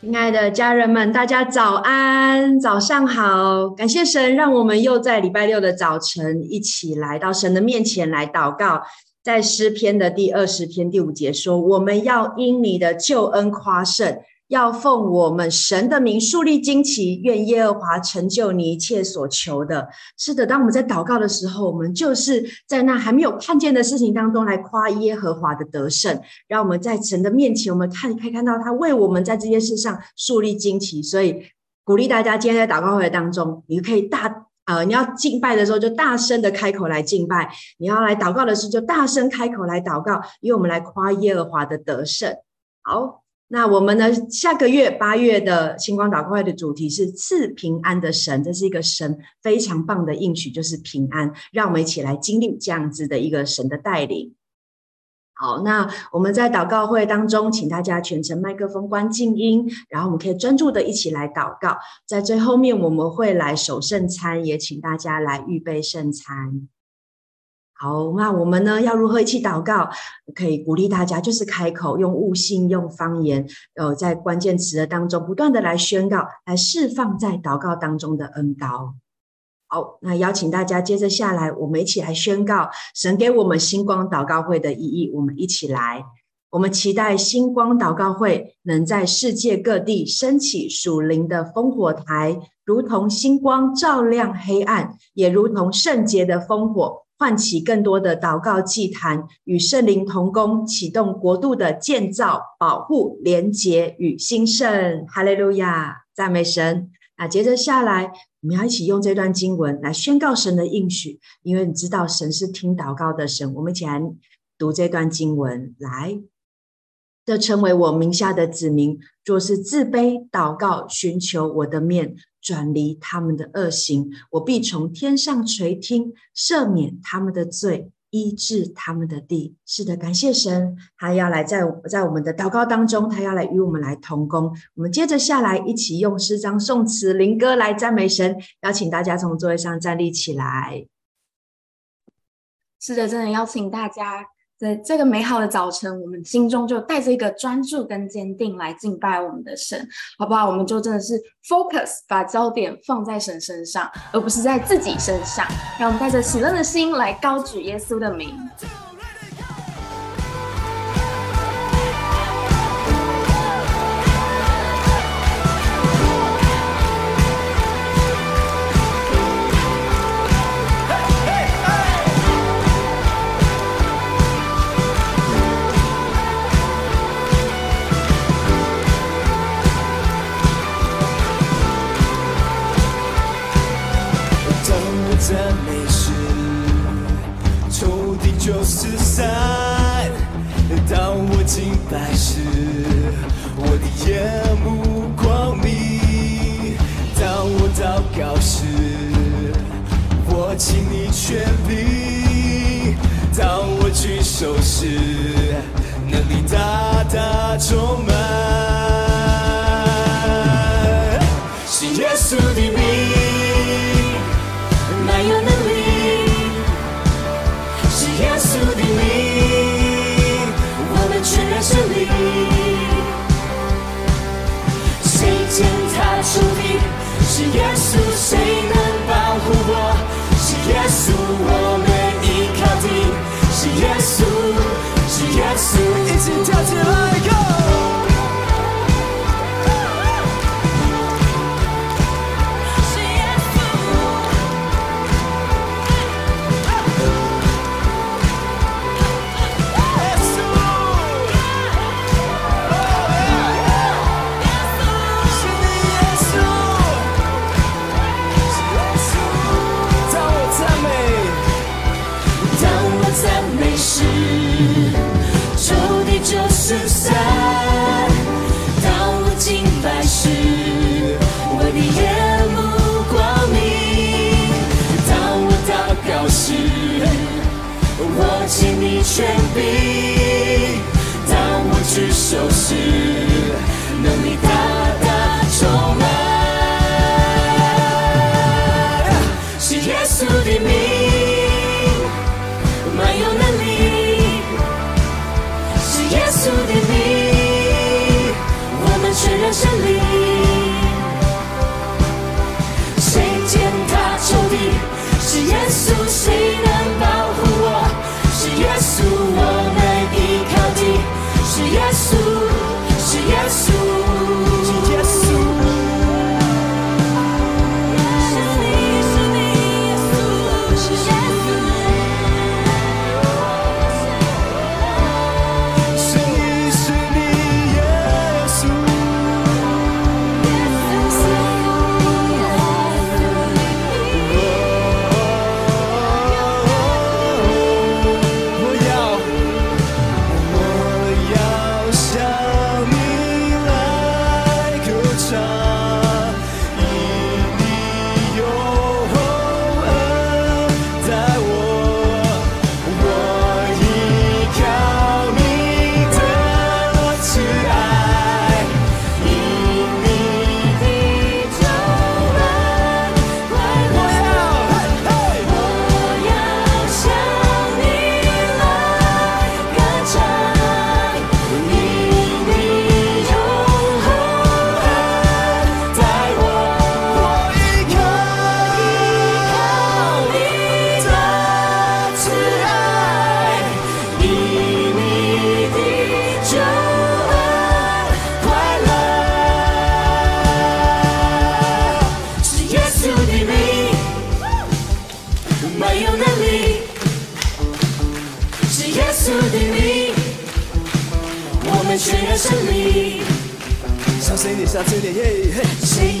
亲爱的家人们，大家早安，早上好！感谢神，让我们又在礼拜六的早晨一起来到神的面前来祷告。在诗篇的第二十篇第五节说：“我们要因你的救恩夸胜。”要奉我们神的名树立旌旗，愿耶和华成就你一切所求的。是的，当我们在祷告的时候，我们就是在那还没有看见的事情当中来夸耶和华的得胜。让我们在神的面前，我们看可以看到他为我们在这件事上树立旌旗。所以鼓励大家，今天在祷告会当中，你可以大呃，你要敬拜的时候就大声的开口来敬拜；你要来祷告的时候就大声开口来祷告，因为我们来夸耶和华的得胜。好。那我们呢？下个月八月的星光祷告会的主题是赐平安的神，这是一个神非常棒的应许，就是平安。让我们一起来经历这样子的一个神的带领。好，那我们在祷告会当中，请大家全程麦克风关静音，然后我们可以专注的一起来祷告。在最后面，我们会来守圣餐，也请大家来预备圣餐。好，那我们呢，要如何一起祷告？可以鼓励大家，就是开口用悟性、用方言，呃，在关键词的当中不断的来宣告，来释放在祷告当中的恩膏。好，那邀请大家接着下来，我们一起来宣告神给我们星光祷告会的意义。我们一起来，我们期待星光祷告会能在世界各地升起属灵的烽火台，如同星光照亮黑暗，也如同圣洁的烽火。唤起更多的祷告祭坛，与圣灵同工，启动国度的建造、保护、连结与兴盛。哈利路亚，赞美神。那接着下来，我们要一起用这段经文来宣告神的应许，因为你知道神是听祷告的神。我们一起来读这段经文，来，这称为我名下的子民，若是自卑祷告，寻求我的面。转离他们的恶行，我必从天上垂听，赦免他们的罪，医治他们的地。是的，感谢神，他要来在在我们的祷告当中，他要来与我们来同工。我们接着下来，一起用诗章、颂词、灵歌来赞美神。邀请大家从座位上站立起来。是的，真的邀请大家。在这个美好的早晨，我们心中就带着一个专注跟坚定来敬拜我们的神，好不好？我们就真的是 focus，把焦点放在神身上，而不是在自己身上。让我们带着喜乐的心来高举耶稣的名。收拾，能力大大充主的名，我举手时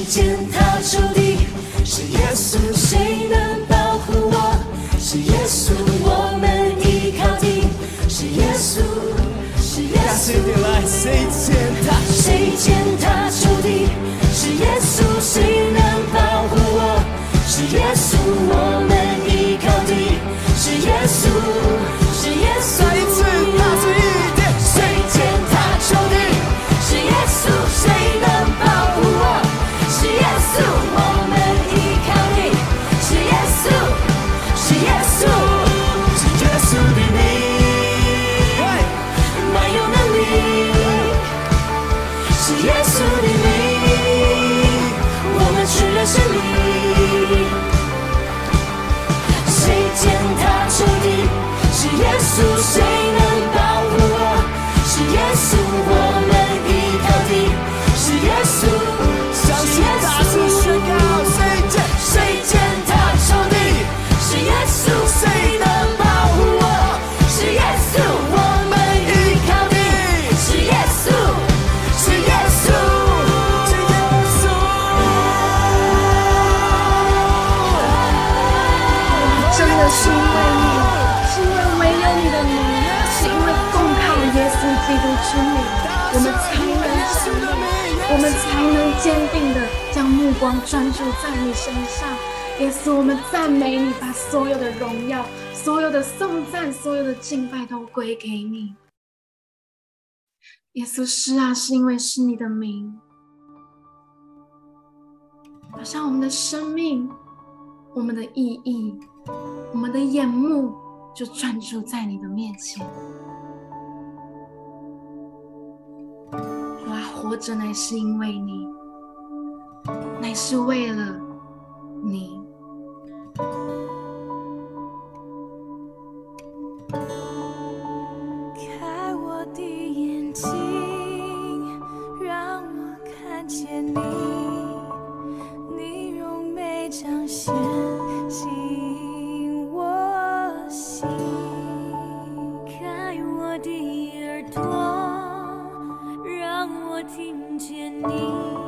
谁践踏仇敌？是耶稣，谁能保护我？是耶稣，我们依靠的，是耶稣，是耶稣。谁践踏？谁践踏仇敌？是耶稣，ressuscitar. É 光专注在你身上，耶稣，我们赞美你，把所有的荣耀、所有的颂赞、所有的敬拜都归给你。耶稣，是啊，是因为是你的名，好像我们的生命、我们的意义、我们的眼目就专注在你的面前。我活着乃是因为你。乃是为了你。开我的眼睛，让我看见你，你用美彰显，吸引我心。开我的耳朵，让我听见你。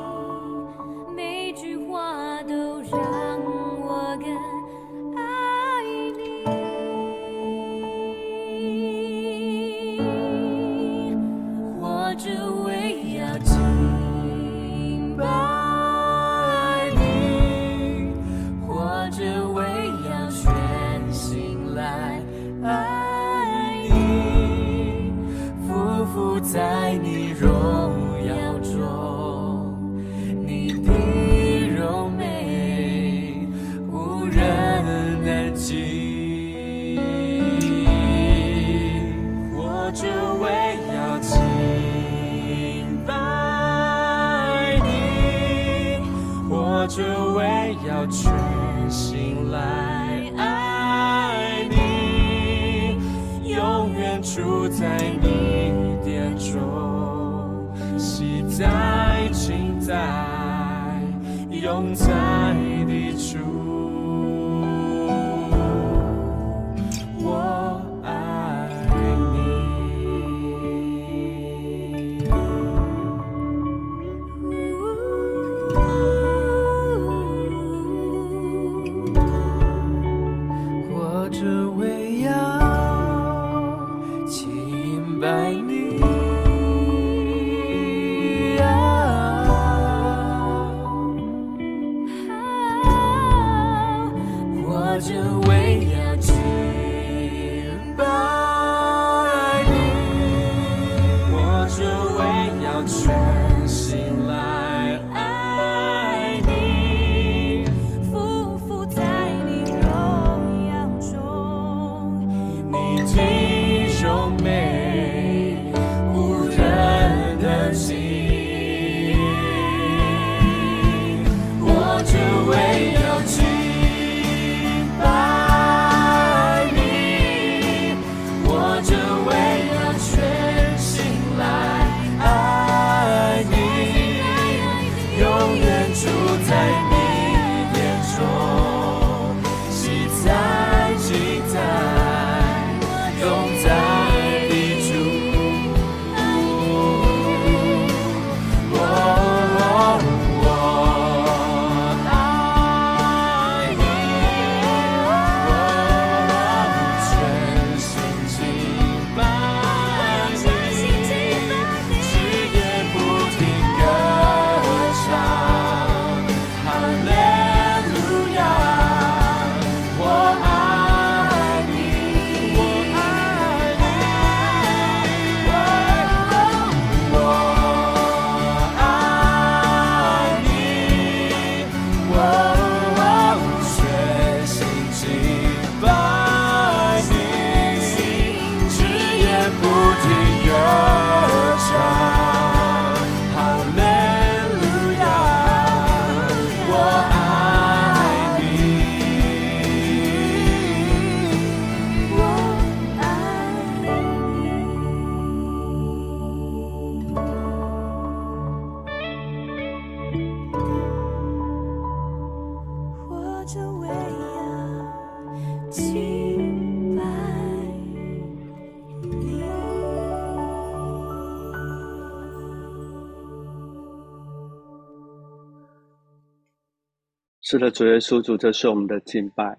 是的，主耶稣主，这是我们的敬拜，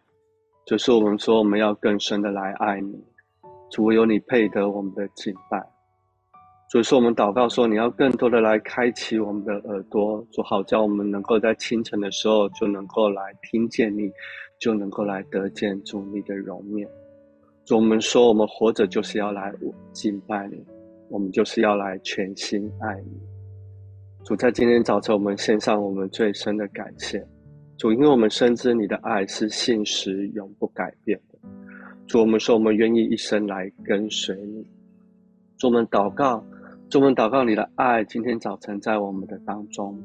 就是我们说我们要更深的来爱你，主，唯有你配得我们的敬拜。主，是我们祷告说，你要更多的来开启我们的耳朵，主，好叫我们能够在清晨的时候就能够来听见你，就能够来得见主你的容面。主，我们说我们活着就是要来敬拜你，我们就是要来全心爱你。主，在今天早晨，我们献上我们最深的感谢。主，因为我们深知你的爱是信实、永不改变的。主，我们说我们愿意一生来跟随你。主，我们祷告，主，我们祷告你的爱，今天早晨在我们的当中。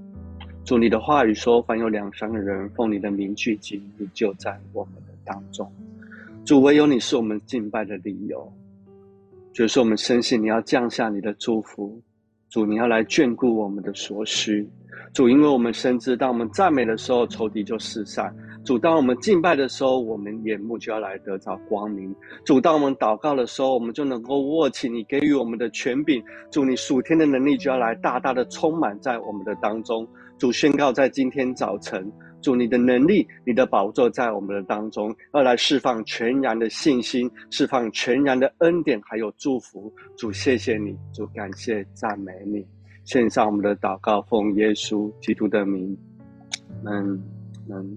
主，你的话语说，凡有两三个人奉你的名聚集，你就在我们的当中。主，唯有你是我们敬拜的理由。就是我们深信你要降下你的祝福。主，你要来眷顾我们的所需。主，因为我们深知，当我们赞美的时候，仇敌就四散；主，当我们敬拜的时候，我们眼目就要来得着光明；主，当我们祷告的时候，我们就能够握起你给予我们的权柄；主，你属天的能力就要来大大的充满在我们的当中。主，宣告在今天早晨，主，你的能力、你的宝座在我们的当中，要来释放全然的信心，释放全然的恩典，还有祝福。主，谢谢你，主，感谢赞美你。献上我们的祷告，奉耶稣基督的名，嗯嗯，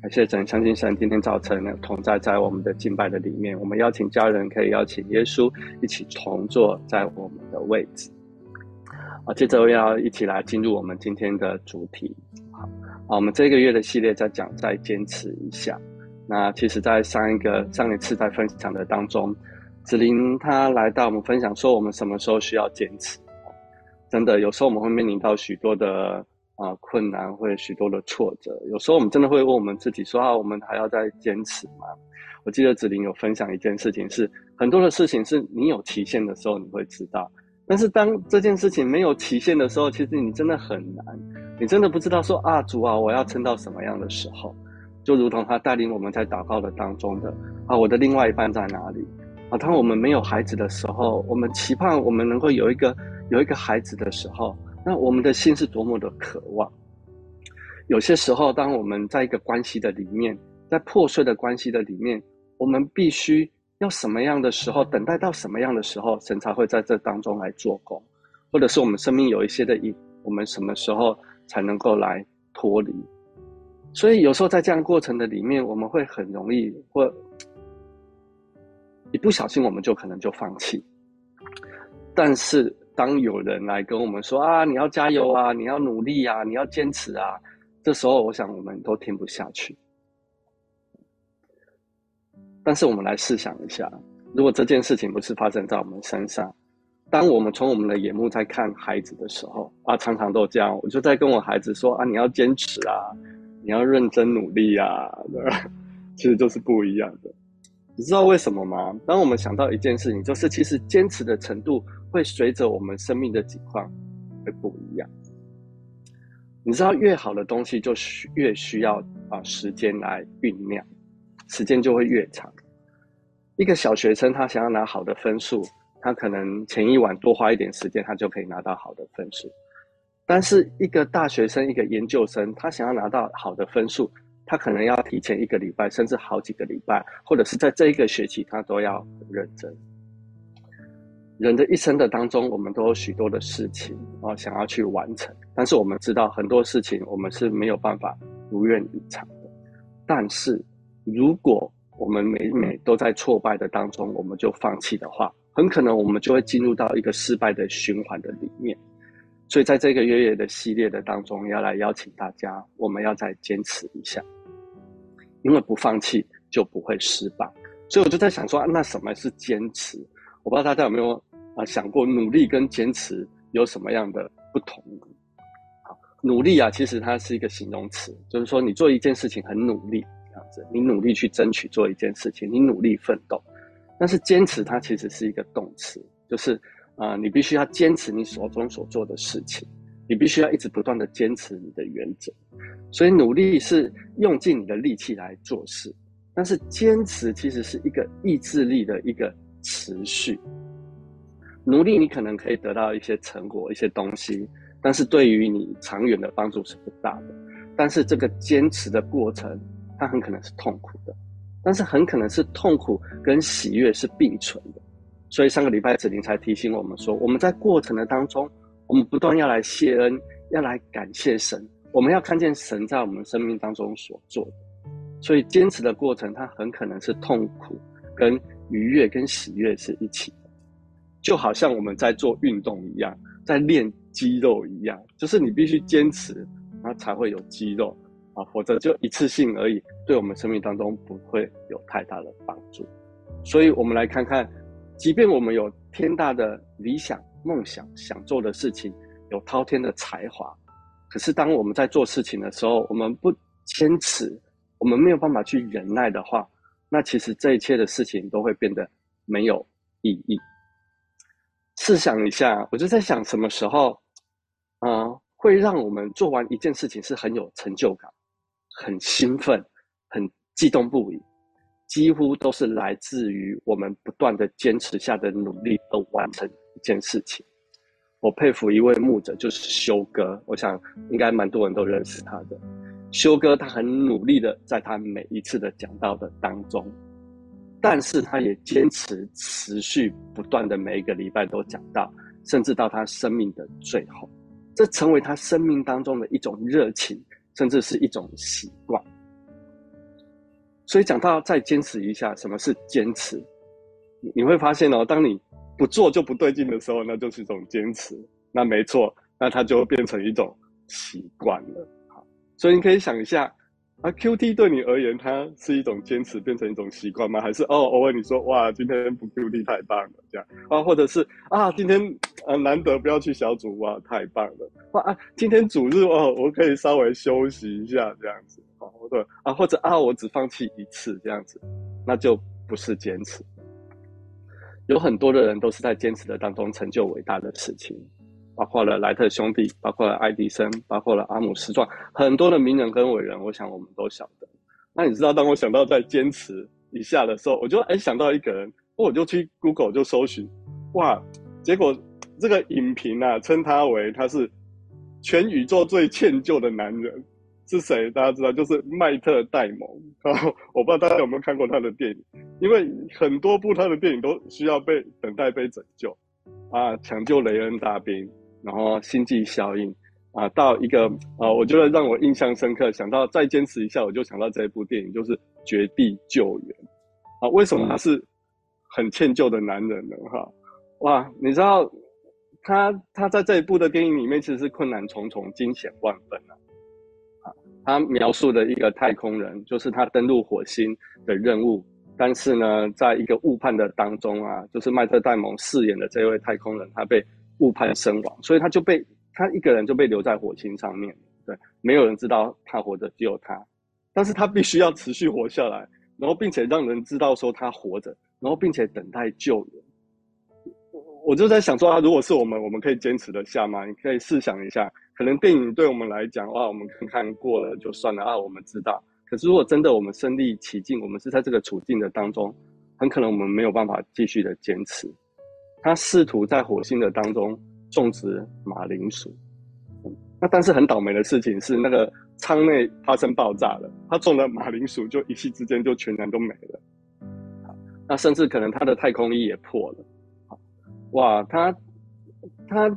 感谢神，相信神今天早晨呢同在在我们的敬拜的里面。我们邀请家人可以邀请耶稣一起同坐在我们的位置。好，接着要一起来进入我们今天的主题。好，我们这个月的系列在讲再坚持一下。那其实，在上一个上一次在分享的当中，子琳她来到我们分享说，我们什么时候需要坚持？真的，有时候我们会面临到许多的啊、困难，或者许多的挫折。有时候我们真的会问我们自己说啊，我们还要再坚持吗？我记得子林有分享一件事情是，是很多的事情是你有期限的时候你会知道，但是当这件事情没有期限的时候，其实你真的很难，你真的不知道说啊，主啊，我要撑到什么样的时候？就如同他带领我们在祷告的当中的啊，我的另外一半在哪里？啊，当我们没有孩子的时候，我们期盼我们能够有一个有一个孩子的时候，那我们的心是多么的渴望。有些时候，当我们在一个关系的里面，在破碎的关系的里面，我们必须要什么样的时候，等待到什么样的时候，神才会在这当中来做工，或者是我们生命有一些的意，我们什么时候才能够来脱离？所以有时候在这样过程的里面，我们会很容易或一不小心，我们就可能就放弃。但是当有人来跟我们说啊，你要加油啊，你要努力啊，你要坚持啊，这时候我想我们都听不下去。但是我们来试想一下，如果这件事情不是发生在我们身上，当我们从我们的眼目在看孩子的时候啊，常常都这样，我就在跟我孩子说啊，你要坚持啊。你要认真努力啊，对？其实就是不一样的。你知道为什么吗？当我们想到一件事情，就是其实坚持的程度会随着我们生命的境况会不一样。你知道，越好的东西就需越需要啊时间来酝酿，时间就会越长。一个小学生他想要拿好的分数，他可能前一晚多花一点时间，他就可以拿到好的分数。但是一个大学生，一个研究生，他想要拿到好的分数，他可能要提前一个礼拜，甚至好几个礼拜，或者是在这一个学期，他都要很认真。人的一生的当中，我们都有许多的事情啊，想要去完成。但是我们知道很多事情，我们是没有办法如愿以偿的。但是如果我们每每都在挫败的当中，我们就放弃的话，很可能我们就会进入到一个失败的循环的里面。所以，在这个月月的系列的当中，要来邀请大家，我们要再坚持一下，因为不放弃就不会失败。所以我就在想说，那什么是坚持？我不知道大家有没有啊想过，努力跟坚持有什么样的不同？好，努力啊，其实它是一个形容词，就是说你做一件事情很努力，这样子，你努力去争取做一件事情，你努力奋斗。但是坚持它其实是一个动词，就是。啊、你必须要坚持你手中所做的事情，你必须要一直不断的坚持你的原则。所以努力是用尽你的力气来做事，但是坚持其实是一个意志力的一个持续。努力你可能可以得到一些成果、一些东西，但是对于你长远的帮助是不大的。但是这个坚持的过程，它很可能是痛苦的，但是很可能是痛苦跟喜悦是并存的。所以上个礼拜子玲才提醒我们说，我们在过程的当中，我们不断要来谢恩，要来感谢神，我们要看见神在我们生命当中所做的。所以坚持的过程，它很可能是痛苦、跟愉悦、跟喜悦是一起的，就好像我们在做运动一样，在练肌肉一样，就是你必须坚持，它才会有肌肉啊，否则就一次性而已，对我们生命当中不会有太大的帮助。所以我们来看看。即便我们有天大的理想、梦想、想做的事情，有滔天的才华，可是当我们在做事情的时候，我们不坚持，我们没有办法去忍耐的话，那其实这一切的事情都会变得没有意义。试想一下，我就在想，什么时候，啊、会让我们做完一件事情是很有成就感、很兴奋、很激动不已？几乎都是来自于我们不断的坚持下的努力而完成一件事情。我佩服一位牧者，就是修哥，我想应该蛮多人都认识他的。修哥他很努力的在他每一次的讲道的当中，但是他也坚持持续不断的每一个礼拜都讲道，甚至到他生命的最后，这成为他生命当中的一种热情，甚至是一种习惯。所以讲到再坚持一下，什么是坚持？你会发现哦，当你不做就不对劲的时候，那就是一种坚持。那没错，那它就变成一种习惯了。所以你可以想一下，啊，Q T 对你而言，它是一种坚持变成一种习惯吗？还是哦，偶尔你说哇，今天不 Q T 太棒了，这样啊，或者是啊，今天呃难得不要去小组哇，太棒了，哇啊，今天主日哦，我可以稍微休息一下这样子，啊，或者啊，或者啊，我只放弃一次这样子，那就不是坚持。有很多的人都是在坚持的当中成就伟大的事情。包括了莱特兄弟，包括了爱迪生，包括了阿姆斯壮，很多的名人跟伟人，我想我们都晓得。那你知道，当我想到在坚持一下的时候，我就哎想到一个人，我就去 Google 就搜寻，哇，结果这个影评啊称他为他是全宇宙最歉疚的男人，是谁？大家知道，就是麦特戴蒙。然后我不知道大家有没有看过他的电影，因为很多部他的电影都需要被等待被拯救啊，抢救雷恩大兵。然后星际效应啊，到一个啊，我觉得让我印象深刻，想到再坚持一下，我就想到这一部电影，就是《绝地救援》啊。为什么他是很歉疚的男人呢？哈，哇，你知道他他在这一部的电影里面，其实是困难重重、惊险万分啊。他描述的一个太空人，就是他登陆火星的任务，但是呢，在一个误判的当中啊，就是麦特戴蒙饰演的这位太空人，他被。误判身亡，所以他就被他一个人就被留在火星上面，对，没有人知道他活着，只有他，但是他必须要持续活下来，然后并且让人知道说他活着，然后并且等待救援。我就在想说啊，如果是我们，我们可以坚持得下吗？你可以试想一下，可能电影对我们来讲，哇，我们看看过了就算了啊，我们知道。可是如果真的我们身历其境，我们是在这个处境的当中，很可能我们没有办法继续的坚持。他试图在火星的当中种植马铃薯，那但是很倒霉的事情是，那个舱内发生爆炸了，他种的马铃薯就一夕之间就全然都没了。那甚至可能他的太空衣也破了。哇，他他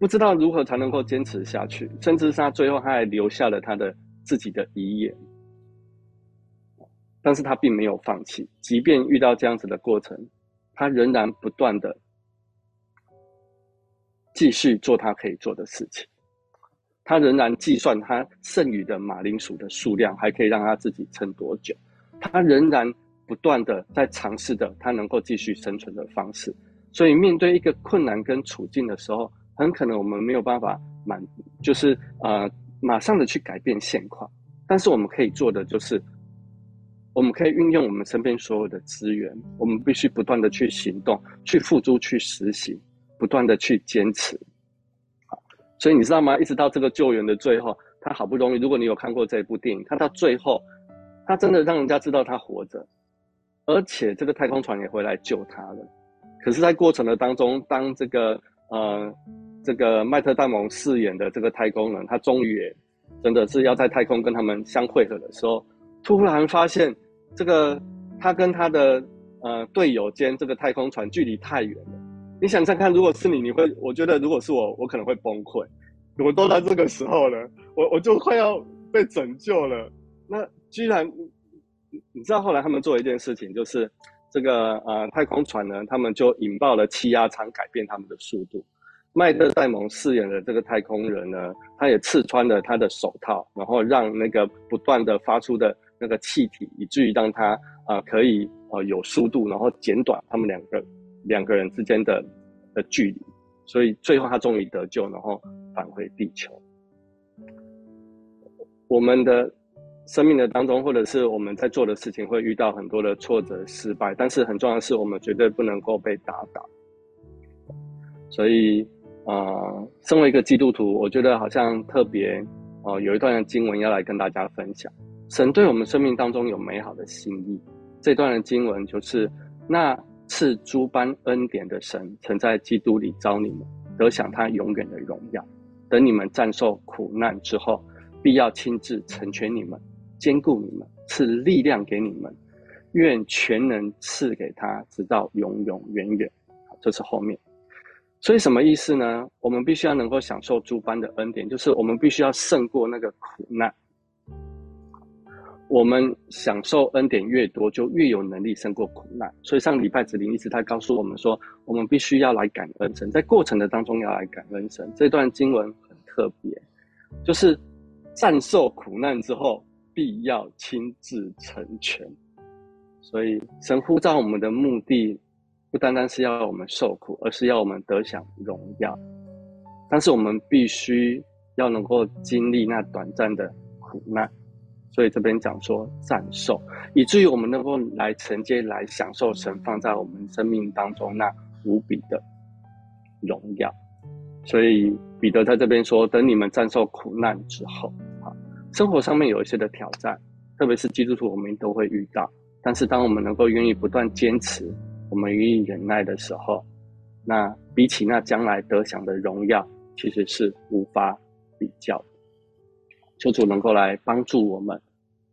不知道如何才能够坚持下去，甚至是他最后他还留下了他的自己的遗言，但是他并没有放弃，即便遇到这样子的过程，他仍然不断的。继续做他可以做的事情，他仍然计算他剩余的马铃薯的数量，还可以让他自己撑多久。他仍然不断的在尝试着他能够继续生存的方式。所以，面对一个困难跟处境的时候，很可能我们没有办法满，就是呃马上的去改变现况。但是，我们可以做的就是，我们可以运用我们身边所有的资源，我们必须不断的去行动，去付诸，去实行。不断的去坚持，所以你知道吗？一直到这个救援的最后，他好不容易，如果你有看过这部电影，他到最后，他真的让人家知道他活着，而且这个太空船也回来救他了。可是，在过程的当中，当这个呃，这个麦特戴蒙饰演的这个太空人，他终于也真的是要在太空跟他们相会合的时候，突然发现这个他跟他的呃队友间这个太空船距离太远了。你想想看，如果是你，你会？我觉得如果是我，我可能会崩溃。我都到这个时候了，我我就快要被拯救了。那居然，你知道后来他们做一件事情，就是这个呃太空船呢，他们就引爆了气压舱，改变他们的速度。麦特戴蒙饰演的这个太空人呢，他也刺穿了他的手套，然后让那个不断的发出的那个气体，以至于让他、呃、可以呃有速度，然后减短他们两个。两个人之间的的距离，所以最后他终于得救，然后返回地球。我们的生命的当中，或者是我们在做的事情，会遇到很多的挫折、失败，但是很重要的是，我们绝对不能够被打倒。所以，啊、呃，身为一个基督徒，我觉得好像特别哦、有一段经文要来跟大家分享。神对我们生命当中有美好的心意，这段的经文就是那。赐诸般恩典的神，曾在基督里召你们，得享他永远的荣耀。等你们战胜苦难之后，必要亲自成全你们，坚固你们，赐力量给你们。愿全能赐给他，直到永永远远。这是后面。所以什么意思呢？我们必须要能够享受诸般的恩典，就是我们必须要胜过那个苦难。我们享受恩典越多，就越有能力胜过苦难。所以上礼拜子林一直他告诉我们说，我们必须要来感恩神，在过程的当中要来感恩神。这段经文很特别，就是战受苦难之后，必要亲自成全。所以，神呼召我们的目的，不单单是要我们受苦，而是要我们得享荣耀。但是，我们必须要能够经历那短暂的苦难。所以这边讲说暂受，以至于我们能够来承接、来享受神放在我们生命当中那无比的荣耀。所以彼得在这边说：“等你们战胜苦难之后，啊，生活上面有一些的挑战，特别是基督徒，我们都会遇到。但是当我们能够愿意不断坚持，我们愿意忍耐的时候，那比起那将来得享的荣耀，其实是无法比较的。求主能够来帮助我们，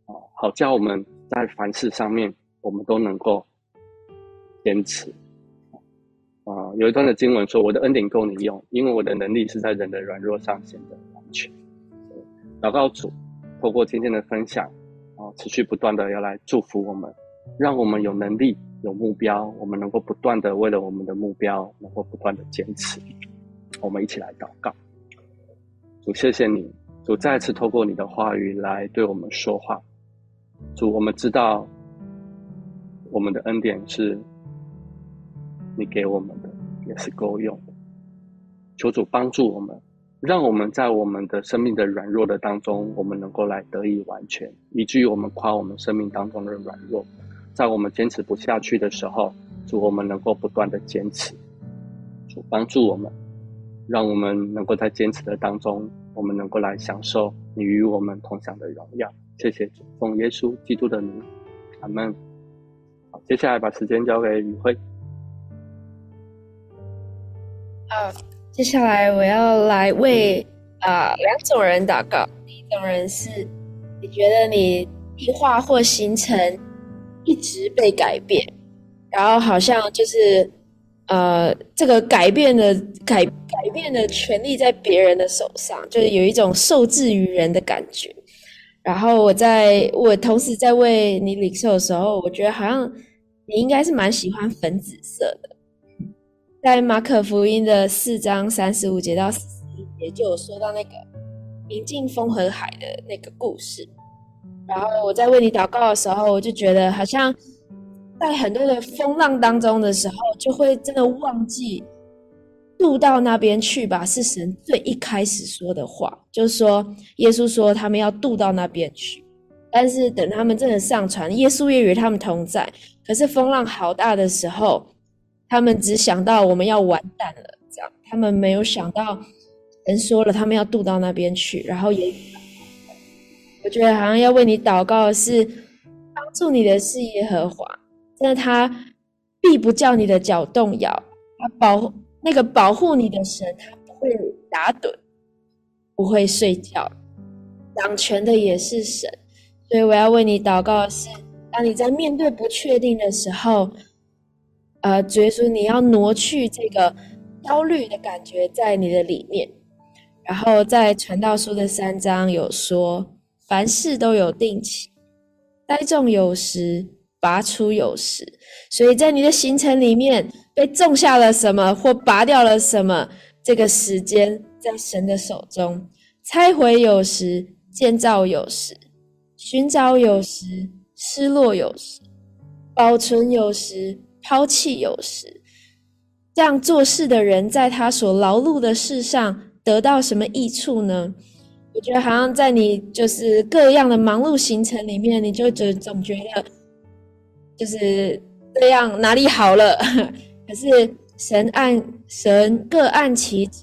啊，好叫我们在凡事上面，我们都能够坚持。”啊，有一段的经文说：“我的恩典够你用，因为我的能力是在人的软弱上显得完全。”祷告主，透过今天的分享，啊，持续不断的要来祝福我们，让我们有能力、有目标，我们能够不断的为了我们的目标，能够不断的坚持。我们一起来祷告，主，谢谢你，主再次透过你的话语来对我们说话。主，我们知道我们的恩典是。你给我们的也是够用的，求主帮助我们，让我们在我们的生命的软弱的当中，我们能够来得以完全，以至于我们夸我们生命当中的软弱，在我们坚持不下去的时候，主我们能够不断的坚持，主帮助我们，让我们能够在坚持的当中，我们能够来享受你与我们同享的荣耀。谢谢主，奉耶稣基督的名，阿门。好，接下来把时间交给宇辉。好，接下来我要来为啊、呃、两种人祷告。第一种人是，你觉得你计划或行程一直被改变，然后好像就是呃这个改变的改改变的权利在别人的手上，就是有一种受制于人的感觉。然后我在我同时在为你领受的时候，我觉得好像你应该是蛮喜欢粉紫色的。在马可福音的四章三十五节到四十一节，就有说到那个平静风和海的那个故事。然后我在为你祷告的时候，我就觉得好像在很多的风浪当中的时候，就会真的忘记渡到那边去吧。是神最一开始说的话，就是说耶稣说他们要渡到那边去，但是等他们真的上船，耶稣也与他们同在。可是风浪好大的时候。他们只想到我们要完蛋了，这样他们没有想到，人说了他们要渡到那边去，然后也，我觉得好像要为你祷告的是帮助你的是耶和华，但是他必不叫你的脚动摇，他保那个保护你的神，他不会打盹，不会睡觉，掌权的也是神，所以我要为你祷告的是，当你在面对不确定的时候。呃，主耶稣，你要挪去这个焦虑的感觉在你的里面。然后在传道书的三章有说，凡事都有定期，栽种有时，拔出有时。所以在你的行程里面被种下了什么，或拔掉了什么，这个时间在神的手中，拆毁有时，建造有时，寻找有时，失落有时，保存有时。抛弃有时，这样做事的人，在他所劳碌的事上得到什么益处呢？我觉得好像在你就是各样的忙碌行程里面，你就总总觉得就是这样哪里好了。可是神按神各按其职，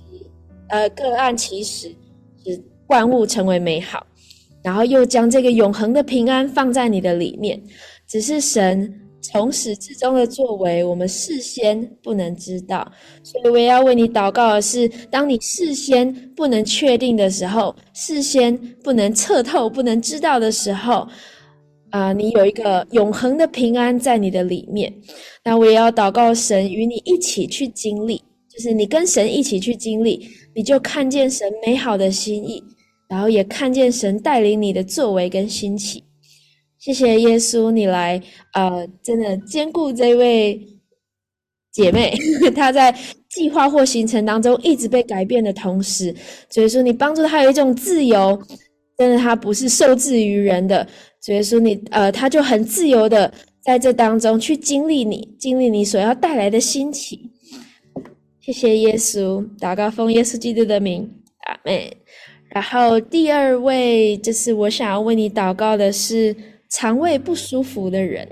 呃，各按其时，使万物成为美好，然后又将这个永恒的平安放在你的里面，只是神。从始至终的作为，我们事先不能知道，所以我也要为你祷告的是：当你事先不能确定的时候，事先不能测透、不能知道的时候，啊、你有一个永恒的平安在你的里面。那我也要祷告神与你一起去经历，就是你跟神一起去经历，你就看见神美好的心意，然后也看见神带领你的作为跟兴起。谢谢耶稣，你来，呃，真的兼顾这位姐妹，她在计划或行程当中一直被改变的同时，所以说你帮助她有一种自由，真的她不是受制于人的。主耶稣你，呃，他就很自由的在这当中去经历你，经历你所要带来的心情。谢谢耶稣，祷告奉耶稣基督的名，阿门。然后第二位就是我想要为你祷告的是肠胃不舒服的人。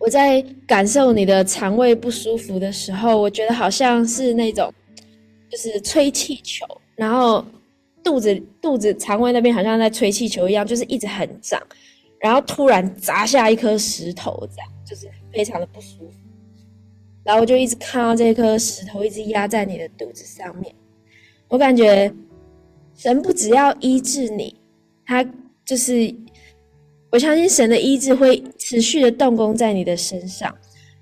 我在感受你的肠胃不舒服的时候，我觉得好像是那种，就是吹气球，然后肚子肚子肠胃那边好像在吹气球一样，就是一直很胀，然后突然砸下一颗石头，这样就是非常的不舒服。然后我就一直看到这颗石头一直压在你的肚子上面，我感觉。神不只要医治你，他就是我相信神的医治会持续的动工在你的身上，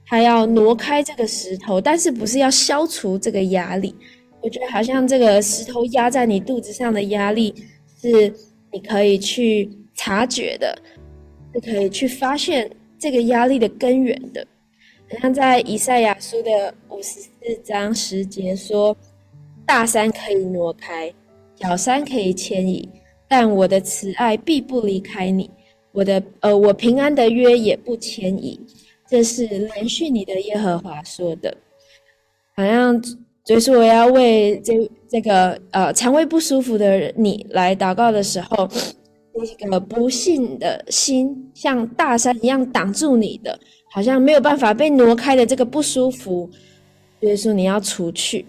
他要挪开这个石头，但是不是要消除这个压力？我觉得好像这个石头压在你肚子上的压力是你可以去察觉的，是可以去发现这个压力的根源的。好像在以赛亚书的五十四章十节说：“大山可以挪开。”小山可以迁移，但我的慈爱必不离开你，我的呃，我平安的约也不迁移。这是连续你的耶和华说的。好像所以说我要为这这个呃肠胃不舒服的你来祷告的时候，那个不信的心像大山一样挡住你的，好像没有办法被挪开的这个不舒服，所以说你要除去。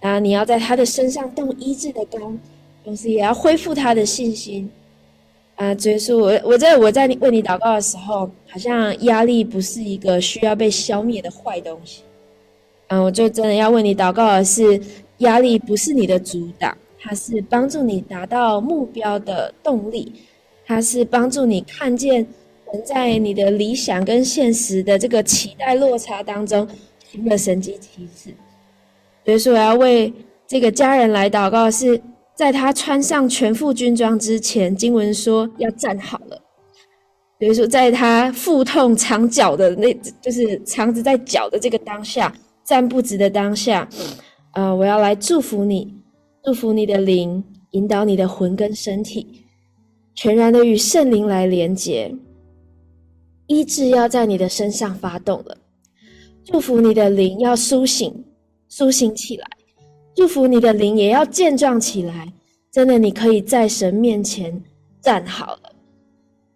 啊！你要在他的身上动医治的工，同时也要恢复他的信心。啊，主耶稣，我我在我在为你祷告的时候，好像压力不是一个需要被消灭的坏东西。嗯，我就真的要为你祷告的是，压力不是你的阻挡，它是帮助你达到目标的动力，它是帮助你看见人在你的理想跟现实的这个期待落差当中，新的神迹奇事。所以说，我要为这个家人来祷告，是在他穿上全副军装之前，经文说要站好了。所以说，在他腹痛肠绞的那，就是肠子在绞的这个当下，站不直的当下，呃，我要来祝福你，祝福你的灵，引导你的魂跟身体，全然的与圣灵来连接，医治要在你的身上发动了，祝福你的灵要苏醒。苏醒起来，祝福你的灵也要健壮起来。真的，你可以在神面前站好了。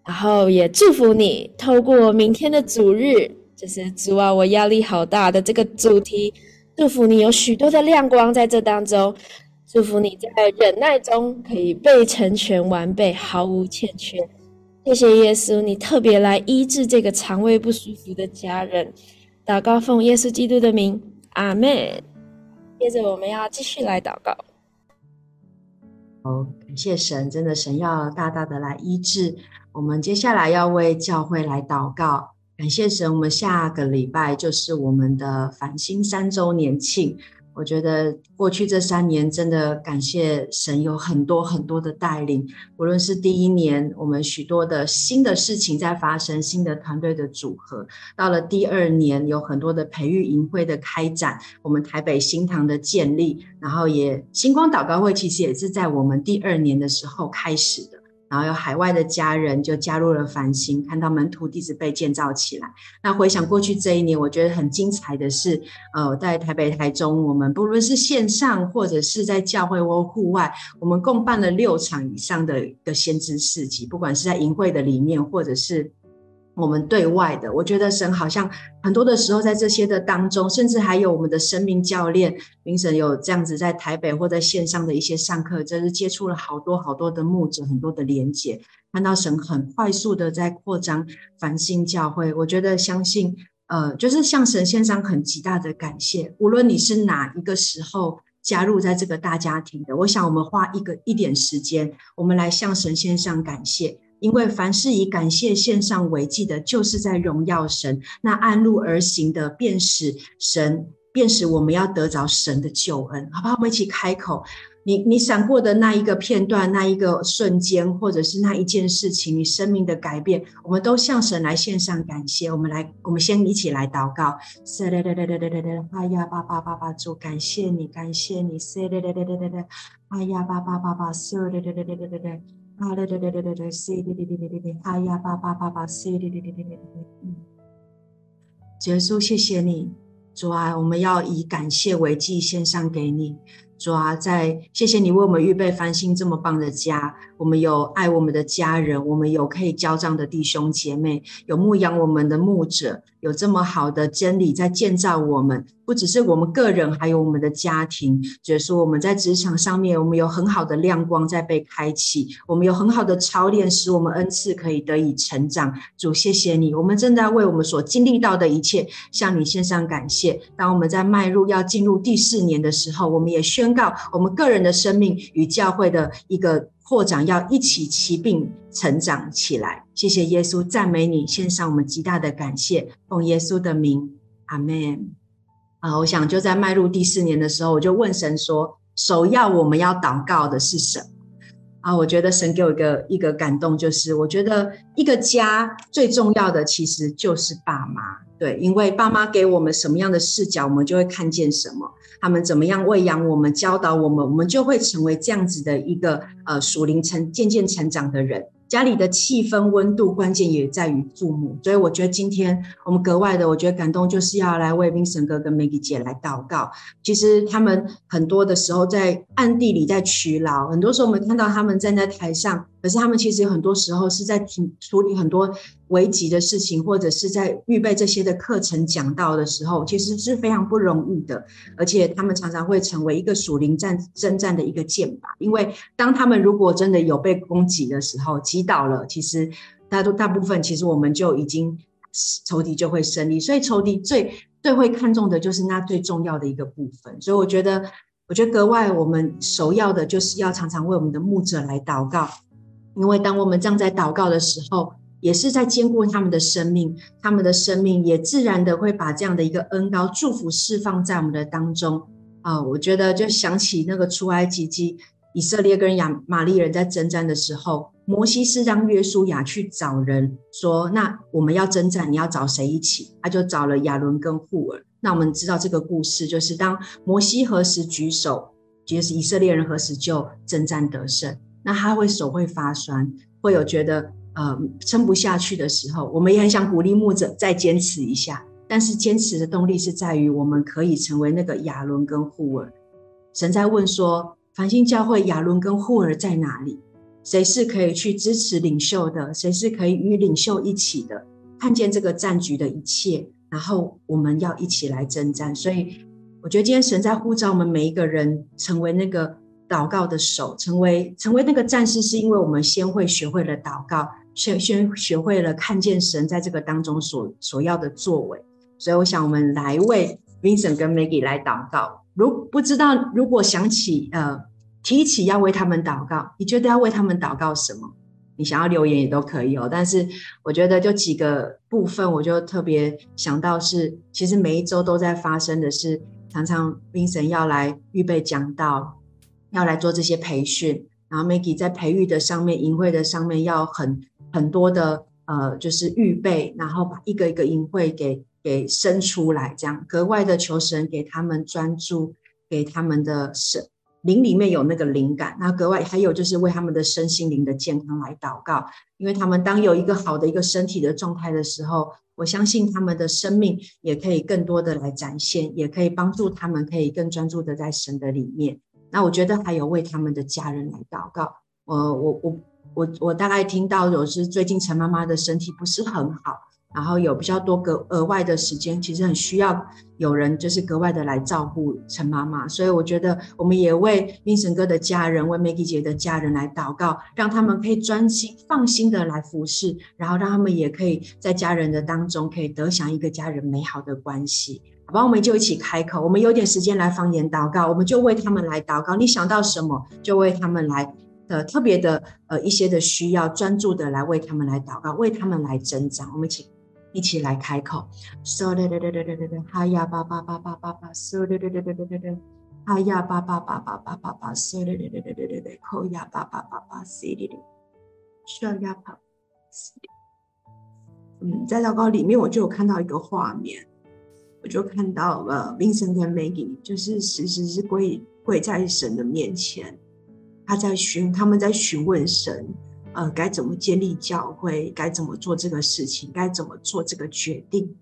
然后也祝福你，透过明天的主日，就是主啊，我压力好大的这个主题，祝福你有许多的亮光在这当中。祝福你在忍耐中可以被成全完备，毫无欠缺。谢谢耶稣，你特别来医治这个肠胃不舒服的家人。祷告奉耶稣基督的名。阿门。接着我们要继续来祷告。好，感谢神，真的神要大大的来医治。我们接下来要为教会来祷告。感谢神，我们下个礼拜就是我们的繁星三周年庆。我觉得过去这三年真的感谢神，有很多很多的带领。无论是第一年，我们许多的新的事情在发生，新的团队的组合；到了第二年，有很多的培育营会的开展，我们台北新堂的建立，然后也星光祷告会，其实也是在我们第二年的时候开始的。然后有海外的家人就加入了繁星，看到门徒弟子被建造起来。那回想过去这一年，我觉得很精彩的是，呃，在台北、台中，我们不论是线上或者是在教会或户外，我们共办了六场以上的一个先知事集，不管是在营会的里面，或者是。我们对外的，我觉得神好像很多的时候在这些的当中，甚至还有我们的生命教练明神有这样子在台北或在线上的一些上课，真是接触了好多好多的牧者，很多的连结，看到神很快速的在扩张繁星教会。我觉得相信，呃，就是向神献上很极大的感谢。无论你是哪一个时候加入在这个大家庭的，我想我们花一个一点时间，我们来向神献上感谢。因为凡是以感谢献上为祭的，就是在荣耀神；那按路而行的，便使神，便使我们要得着神的救恩，好不好？我们一起开口。你你想过的那一个片段、那一个瞬间，或者是那一件事情，你生命的改变，我们都向神来献上感谢。我们来，我们先一起来祷告：，是嘞嘞嘞嘞嘞嘞嘞，阿呀，爸爸爸爸主，感谢你，感谢你，是嘞嘞嘞嘞嘞嘞，阿呀，爸爸爸爸，是嘞嘞嘞嘞嘞嘞。啊哒哒哒哒哒哒，哒哒哒哒哒哒，哎呀，爸爸爸爸，哒哒哒哒哒哒哒。嗯，耶稣，谢谢你，主啊，我们要以感谢为祭献上给你。主啊，在谢谢你为我们预备翻新这么棒的家，我们有爱我们的家人，我们有可以交账的弟兄姐妹，有牧养我们的牧者，有这么好的真理在建造我们。不只是我们个人，还有我们的家庭。就是说，我们在职场上面，我们有很好的亮光在被开启，我们有很好的操练，使我们恩赐可以得以成长。主，谢谢你，我们正在为我们所经历到的一切向你献上感谢。当我们在迈入要进入第四年的时候，我们也宣告我们个人的生命与教会的一个扩展要一起齐并成长起来。谢谢耶稣，赞美你，献上我们极大的感谢，奉耶稣的名，阿门。啊，我想就在迈入第四年的时候，我就问神说：首要我们要祷告的是什么？啊，我觉得神给我一个一个感动，就是我觉得一个家最重要的其实就是爸妈，对，因为爸妈给我们什么样的视角，我们就会看见什么。他们怎么样喂养我们、教导我们，我们就会成为这样子的一个呃属灵成渐渐成长的人。家里的气氛温度，关键也在于父母，所以我觉得今天我们格外的，我觉得感动，就是要来为冰神哥跟 Maggie 姐来祷告。其实他们很多的时候在暗地里在取劳，很多时候我们看到他们站在台上。可是他们其实很多时候是在处理很多危急的事情，或者是在预备这些的课程讲到的时候，其实是非常不容易的。而且他们常常会成为一个属灵战征战的一个箭靶，因为当他们如果真的有被攻击的时候，击倒了，其实大多大部分其实我们就已经仇敌就会胜利。所以仇敌最最会看重的就是那最重要的一个部分。所以我觉得，我觉得格外我们首要的就是要常常为我们的牧者来祷告。因为当我们这样在祷告的时候，也是在坚固他们的生命，他们的生命也自然的会把这样的一个恩膏祝福释放在我们的当中啊！我觉得就想起那个出埃及记，以色列跟亚玛力人在征战的时候，摩西是让约书亚去找人说：“那我们要征战，你要找谁一起？”他就找了亚伦跟户珥。那我们知道这个故事，就是当摩西何时举手，就是以色列人何时就征战得胜。那他会手会发酸，会有觉得呃撑不下去的时候，我们也很想鼓励牧者再坚持一下。但是坚持的动力是在于我们可以成为那个亚伦跟护尔。神在问说：繁星教会亚伦跟护尔在哪里？谁是可以去支持领袖的？谁是可以与领袖一起的？看见这个战局的一切，然后我们要一起来征战。所以我觉得今天神在呼召我们每一个人成为那个。祷告的手，成为成为那个战士，是因为我们先会学会了祷告，先先学会了看见神在这个当中所所要的作为。所以，我想我们来为 Vincent 跟 Maggie 来祷告。如不知道，如果想起呃提起要为他们祷告，你觉得要为他们祷告什么？你想要留言也都可以哦。但是我觉得就几个部分，我就特别想到是，其实每一周都在发生的是，常常 Vincent 要来预备讲道。要来做这些培训，然后 Maggie 在培育的上面、营会的上面要很很多的呃，就是预备，然后把一个一个营会给给生出来，这样格外的求神给他们专注，给他们的神灵里面有那个灵感。那格外还有就是为他们的身心灵的健康来祷告，因为他们当有一个好的一个身体的状态的时候，我相信他们的生命也可以更多的来展现，也可以帮助他们可以更专注的在神的里面。那我觉得还有为他们的家人来祷告。呃，我我我我大概听到有是最近陈妈妈的身体不是很好，然后有比较多个额外的时间，其实很需要有人就是格外的来照顾陈妈妈。所以我觉得我们也为 Vincent 哥的家人，为 Maggie 姐的家人来祷告，让他们可以专心放心的来服侍，然后让他们也可以在家人的当中可以得享一个家人美好的关系。好吧，我们就一起开口。我们有点时间来方言祷告，我们就为他们来祷告。你想到什么，就为他们来呃特别的呃一些的需要，专注的来为他们来祷告，为他们来增长。我们一起一起来开口。So 哒哒哒哒哒哒哒，哈呀巴巴巴巴巴巴，So 哒哒哒哒哒哒哒。哈呀巴巴巴巴巴巴巴，嗖哩哩哩哩哩哩哩，扣呀巴巴巴巴，嗖哩哩，嗖呀巴，嗖哩。嗯，在祷告里面，我就有看到一个画面，我就看到呃，Vincent 跟 Maggie 就是时时是跪跪在神的面前，他在询，他们在询问神，呃，该怎么建立教会，该怎么做这个事情，该怎么做这个决定。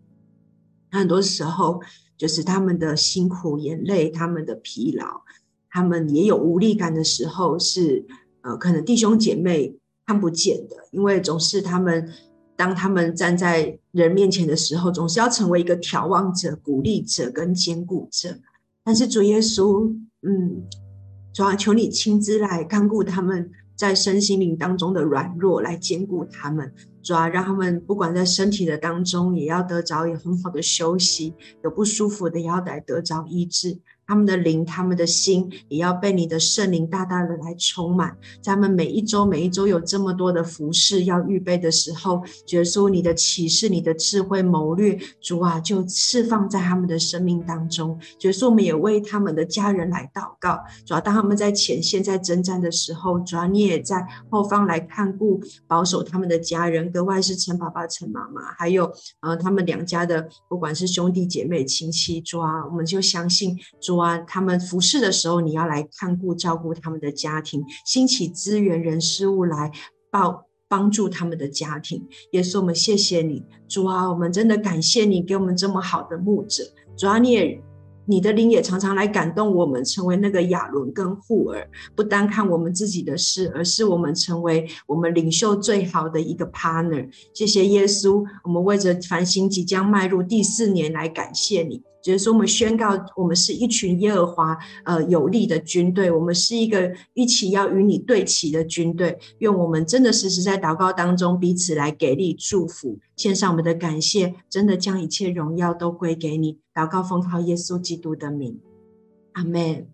很多时候，就是他们的辛苦、眼泪、他们的疲劳，他们也有无力感的时候是，是呃，可能弟兄姐妹看不见的，因为总是他们。当他们站在人面前的时候，总是要成为一个眺望者、鼓励者跟坚固者。但是主耶稣，嗯，主啊，求你亲自来看顾他们在身心灵当中的软弱，来坚固他们。主啊，让他们不管在身体的当中，也要得着有很好的休息；有不舒服的，也要来得着医治。他们的灵，他们的心，也要被你的圣灵大大的来充满。在他们每一周、每一周有这么多的服饰要预备的时候，耶稣，你的启示、你的智慧、谋略，主啊，就释放在他们的生命当中。耶稣，我们也为他们的家人来祷告。主啊，当他们在前线在征战的时候，主啊，你也在后方来看顾、保守他们的家人，格外是陈爸爸、陈妈妈，还有呃他们两家的，不管是兄弟姐妹、亲戚，主啊，我们就相信主。啊他们服侍的时候，你要来看顾、照顾他们的家庭，兴起资源、人事物来帮帮助他们的家庭。耶稣，我们谢谢你，主啊，我们真的感谢你给我们这么好的牧者。主啊，你也。你的灵也常常来感动我们，成为那个亚伦跟户珥，不单看我们自己的事，而是我们成为我们领袖最好的一个 partner。谢谢耶稣，我们为着繁星即将迈入第四年来感谢你。就是说，我们宣告，我们是一群耶和华呃有力的军队，我们是一个一起要与你对齐的军队。愿我们真的时时在祷告当中彼此来给力祝福，献上我们的感谢，真的将一切荣耀都归给你。祷告奉靠耶稣基督的名，阿门。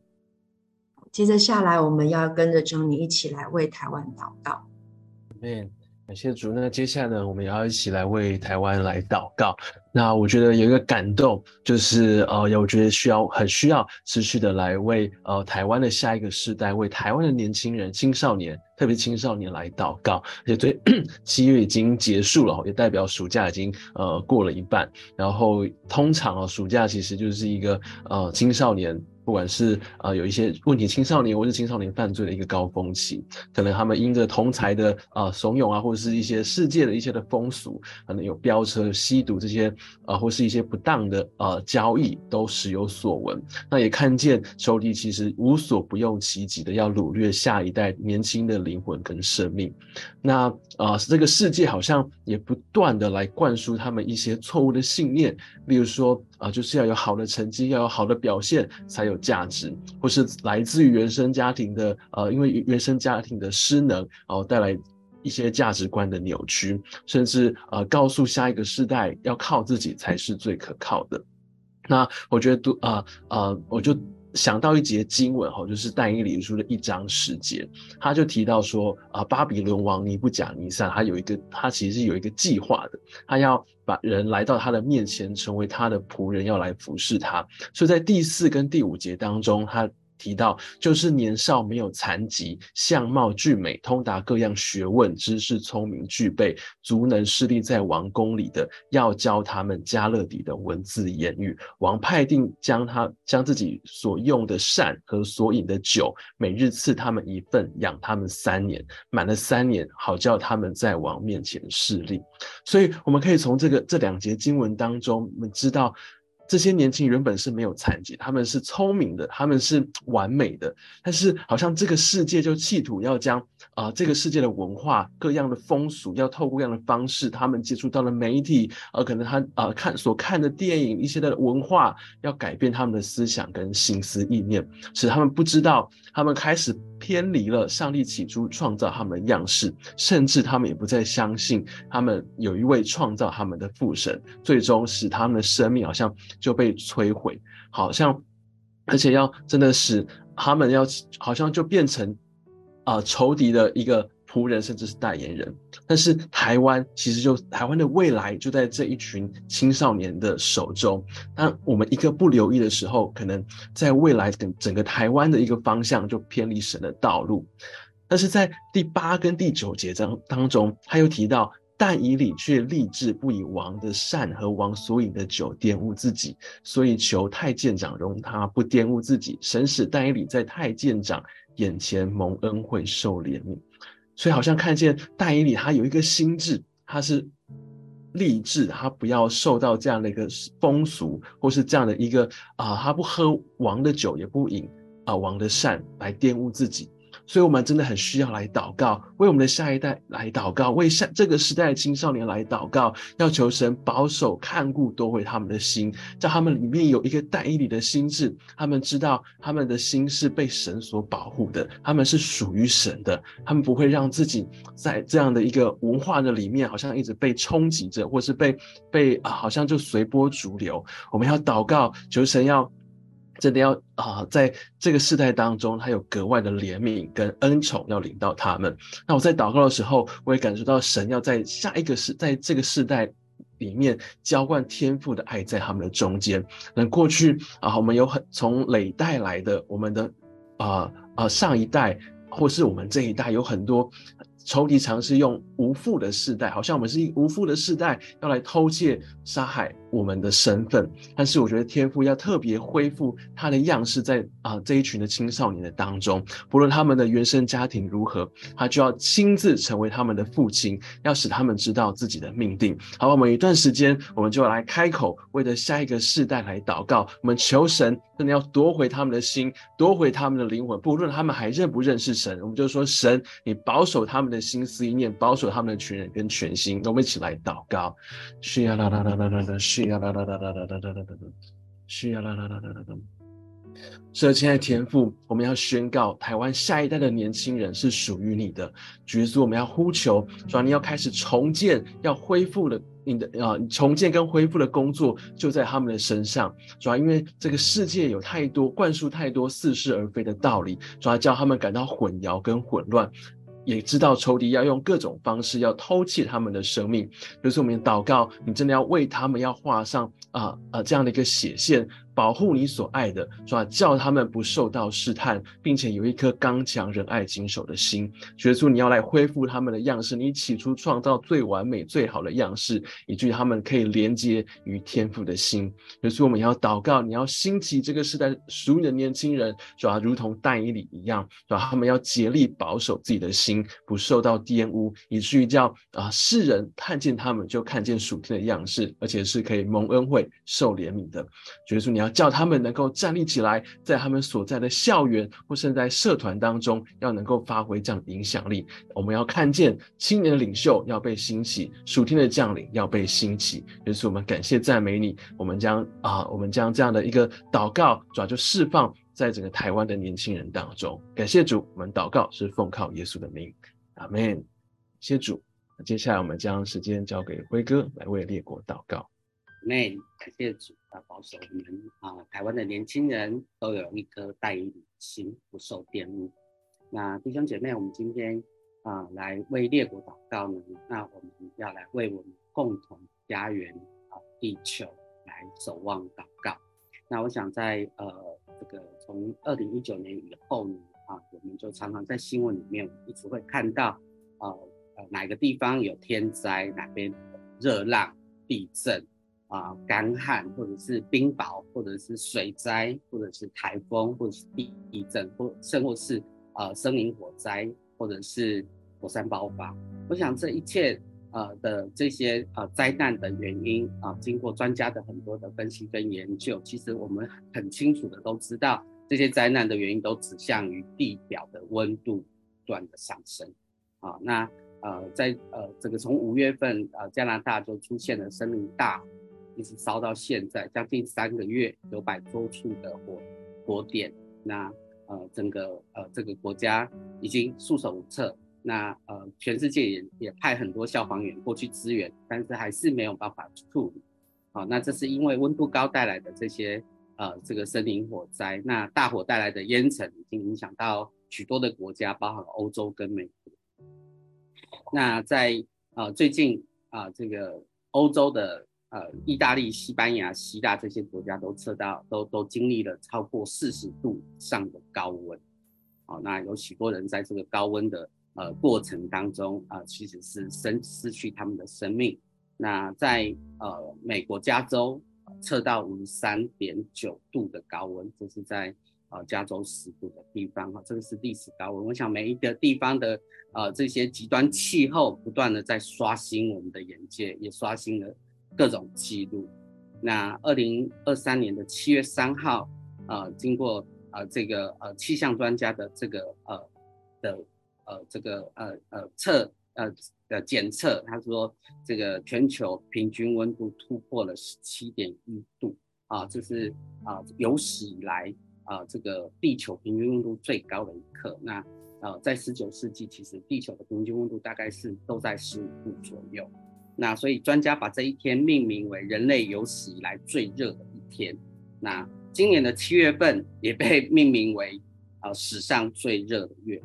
接着下来，我们要跟着 Johnny 一起来为台湾祷告。阿门。感谢主。那接下来呢，我们也要一起来为台湾来祷告。那我觉得有一个感动，就是呃，我觉得需要很需要持续的来为呃台湾的下一个世代，为台湾的年轻人、青少年，特别青少年来祷告。而且对 七月已经结束了，也代表暑假已经呃过了一半。然后通常啊，暑假其实就是一个呃青少年。不管是呃有一些问题青少年，或是青少年犯罪的一个高峰期，可能他们因着同才的呃怂恿啊，或者是一些世界的一些的风俗，可能有飙车、吸毒这些呃或是一些不当的呃交易，都时有所闻。那也看见仇敌其实无所不用其极的要掳掠下一代年轻的灵魂跟生命。那呃这个世界好像也不断的来灌输他们一些错误的信念，例如说。啊，就是要有好的成绩，要有好的表现才有价值，或是来自于原生家庭的，呃，因为原生家庭的失能，然后带来一些价值观的扭曲，甚至呃，告诉下一个世代要靠自己才是最可靠的。那我觉得都，啊啊，我就。想到一节经文哈，就是但以理书的一章十节，他就提到说啊，巴比伦王尼布甲尼撒，他有一个，他其实是有一个计划的，他要把人来到他的面前，成为他的仆人，要来服侍他。所以在第四跟第五节当中，他。提到就是年少没有残疾，相貌俊美，通达各样学问，知识聪明具备，足能侍立在王宫里的，要教他们加勒底的文字言语。王派定将他将自己所用的膳和所饮的酒，每日赐他们一份，养他们三年，满了三年，好叫他们在王面前侍立。所以我们可以从这个这两节经文当中，我们知道。这些年轻人原本是没有残疾，他们是聪明的，他们是 完美的，但是好像这个世界就企图要将啊、呃、这个世界的文化、各样的风俗，要透过各样的方式，他们接触到了媒体，呃，可能他啊、呃、看所看的电影一些的文化，要改变他们的思想跟心思意念，使他们不知道，他们开始偏离了上帝起初创造他们的样式，甚至他们也不再相信他们有一位创造他们的父神，最终使他们的生命好像。就被摧毁，好像，而且要真的使他们要好像就变成啊、仇敌的一个仆人，甚至是代言人。但是台湾其实就台湾的未来就在这一群青少年的手中。当我们一个不留意的时候，可能在未来整整个台湾的一个方向就偏离神的道路。但是在第八跟第九节当当中，他又提到。但以理却立志不以王的善和王所饮的酒玷污自己，所以求太监长容他不玷污自己。神使但以理在太监长眼前蒙恩惠受怜悯，所以好像看见但以理他有一个心智，他是立志，他不要受到这样的一个风俗，或是这样的一个啊、他不喝王的酒，也不饮啊、王的膳来玷污自己。所以，我们真的很需要来祷告，为我们的下一代来祷告，为下这个时代的青少年来祷告，要求神保守看顾夺回他们的心，在他们里面有一个但以理的心智，他们知道他们的心是被神所保护的，他们是属于神的，他们不会让自己在这样的一个文化的里面，好像一直被冲击着，或是被被啊，好像就随波逐流。我们要祷告，求神要。真的要啊、在这个世代当中，他有格外的怜悯跟恩宠要领到他们。那我在祷告的时候，我也感受到神要在下一个世，在这个世代里面浇灌天赋的爱在他们的中间。那过去啊，我们有很从累代来的，我们的啊啊、上一代，或是我们这一代有很多。仇敌尝试用无父的世代，好像我们是无父的世代，要来偷窃、杀害我们的身份。但是我觉得天父要特别恢复他的样式在，啊这一群的青少年的当中，不论他们的原生家庭如何，他就要亲自成为他们的父亲，要使他们知道自己的命定。好，我们一段时间，我们就来开口，为了下一个世代来祷告。我们求神真的要夺回他们的心，夺回他们的灵魂，不论他们还认不认识神，我们就说神，你保守他们的。心思意念，保守他们的全人跟全心，我们一起来祷告。需要啦啦啦啦啦啦，需要啦啦啦啦啦啦啦啦，需要啦啦啦啦啦啦。所以，亲爱的天父，我们要宣告台湾下一代的年轻人是属于你的。主耶稣，我们要呼求，主啊，你要开始重建，要恢复了你的啊，重建跟恢复的工作就在他们的身上。主啊，因为这个世界有太多灌输太多似是而非的道理，主啊，叫他们感到混淆跟混乱。也知道仇敌要用各种方式要偷窃他们的生命，比如说我们祷告，你真的要为他们要画上啊啊、这样的一个血线。保护你所爱的，是吧？叫他们不受到试探，并且有一颗刚强仁爱谨守的心。耶稣，你要来恢复他们的样式，你起初创造最完美、最好的样式，以至于他们可以连接与天父的心。耶稣，我们要祷告，你要兴起这个时代属你的年轻人，是吧？如同但以理一样，是吧？他们要竭力保守自己的心，不受到玷污，以至于叫啊世人看见他们就看见属天的样式，而且是可以蒙恩惠、受怜悯的。耶稣，你要。叫他们能够站立起来，在他们所在的校园或是在社团当中，要能够发挥这样的影响力。我们要看见青年的领袖要被兴起，属天的将领要被兴起。于是我们感谢赞美你，我们将啊，我们将这样的一个祷告，主要就释放在整个台湾的年轻人当中。感谢主，我们祷告是奉靠耶稣的名，阿门。谢主。那接下来我们将时间交给辉哥来为列国祷告。那感谢主啊，保守我们啊，台湾的年轻人都有一颗但以理心，不受玷污。那弟兄姐妹，我们今天啊来为列国祷告呢，那我们要来为我们共同家园啊地球来守望祷告。那我想在呃这个从二零一九年以后呢啊，我们就常常在新闻里面一直会看到呃呃哪个地方有天灾，哪边热浪、地震。啊，干旱，或者是冰雹，或者是水灾，或者是台风，或者是地地震，或甚或是呃森林火灾，或者是火山爆发。我想这一切呃的这些呃灾难的原因啊，经过专家的很多的分析跟研究，其实我们很清楚的都知道，这些灾难的原因都指向于地表的温度不断的上升。啊，那呃在呃这个从五月份呃加拿大就出现了森林大火。一直烧到现在，将近三个月，九百多处的火火点，那呃整个呃这个国家已经束手无策，那呃全世界也也派很多消防员过去支援，但是还是没有办法处理。好、哦，那这是因为温度高带来的这些呃这个森林火灾，那大火带来的烟尘已经影响到许多的国家，包含欧洲跟美国。那在呃最近啊、呃，这个欧洲的呃意大利、西班牙、希腊这些国家都测到都都经历了超过四十度上的高温。好，那有许多人在这个高温的呃过程当中啊、呃，其实是生失去他们的生命。那在呃美国加州测到五十三点九度的高温，这是在呃加州十度的地方哈，这个是历史高温。我想每一个地方的呃这些极端气候不断的在刷新我们的眼界，也刷新了各种记录。那二零二三年的七月三号，呃，经过。呃，这个呃气象专家的这个呃的呃这个呃呃测呃的检测，他说这个全球平均温度突破了十七点一度啊，这是啊有史以来啊这个地球平均温度最高的一刻。那呃在十九世纪，其实地球的平均温度大概是都在十五度左右。那所以专家把这一天命名为人类有史以来最热的一天。那今年的七月份也被 命名为啊史上最热的月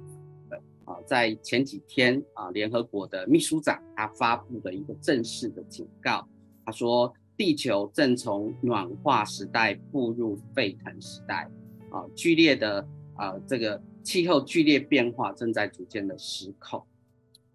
份。啊，在前几天啊，联合国的秘书长他发布的一个正式的警告，他说地球正从暖化时代步入沸腾时代。啊，剧烈的啊这个气候剧烈变化正在逐渐的失控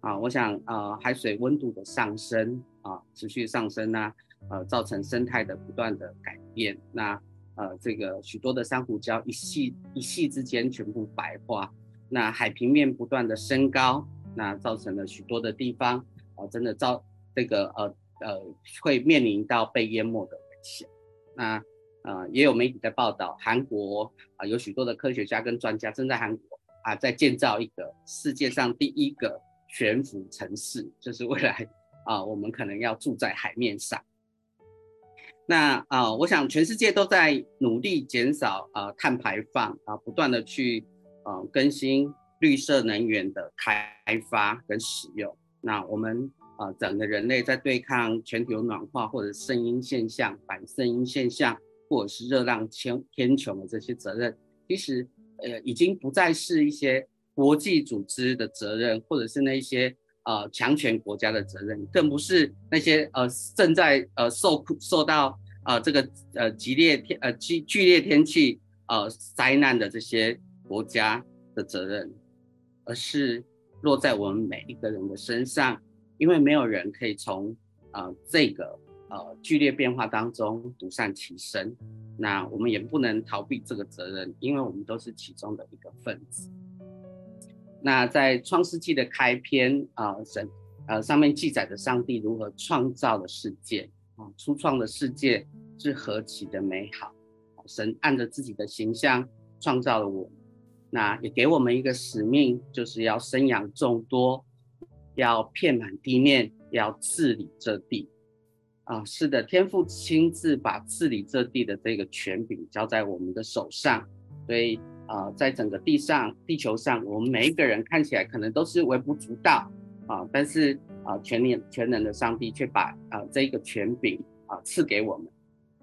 啊，我想啊海水温度的上升啊持续上升呢，呃造成生态的不断的改变那。呃，这个许多的珊瑚礁一系一系之间全部白化，那海平面不断的升高，那造成了许多的地方啊、真的造这个呃呃会面临到被淹没的危险。那呃也有媒体在报道，韩国啊、有许多的科学家跟专家正在韩国啊、在建造一个世界上第一个悬浮城市，就是未来啊、我们可能要住在海面上。那啊、我想全世界都在努力减少啊、碳排放啊、不断的去呃更新绿色能源的开发跟使用。那我们啊、整个人类在对抗全球暖化或者声音现象、反声音现象，或者是热浪天天穹的这些责任，其实呃已经不再是一些国际组织的责任，或者是那些。呃，强权国家的责任，更不是那些呃正在呃受受到呃这个呃激烈天呃剧剧烈天气呃灾难的这些国家的责任，而是落在我们每一个人的身上，因为没有人可以从呃这个呃剧烈变化当中独善其身，那我们也不能逃避这个责任，因为我们都是其中的一个分子。那在创世纪的开篇啊，神呃上面记载着上帝如何创造了世界啊，初创的世界是何其的美好，神按着自己的形象创造了我，那也给我们一个使命，就是要生养众多，要遍满地面，要治理这地啊。是的，天父亲自把治理这地的这个权柄交在我们的手上，所以。啊、在整个地上、地球上，我们每一个人看起来可能都是微不足道啊，但是啊，全能全能的上帝却把啊这一个权柄啊赐给我们，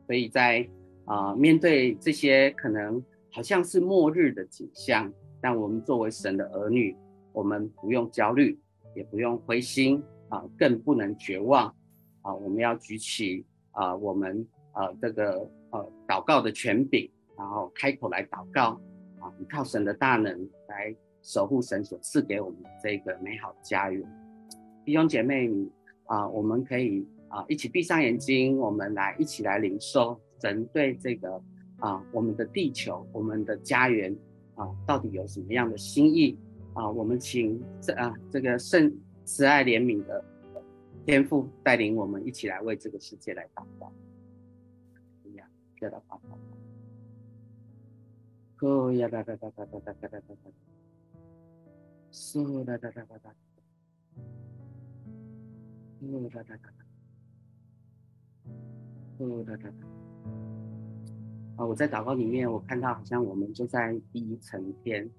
所以在啊面对这些可能好像是末日的景象，但我们作为神的儿女，我们不用焦虑，也不用灰心啊，更不能绝望啊，我们要举起啊我们啊这个呃祷告的权柄，然后开口来祷告。依靠神的大能来守护神所赐给我们这个美好家园，弟兄姐妹啊，我们可以啊一起闭上眼睛，我们来一起来领受神对这个啊我们的地球、我们的家园啊到底有什么样的心意啊？我们请这啊这个圣慈爱怜悯的天父带领我们一起来为这个世界来祷告。一样，接着祷告。哦呀哒哒哒哒哒哒哒哒哒，嗖哒哒哒哒哒，呜哒哒哒哒，呜哒哒哒。啊，我在祷告里面，我看到好像我们就在第一层天，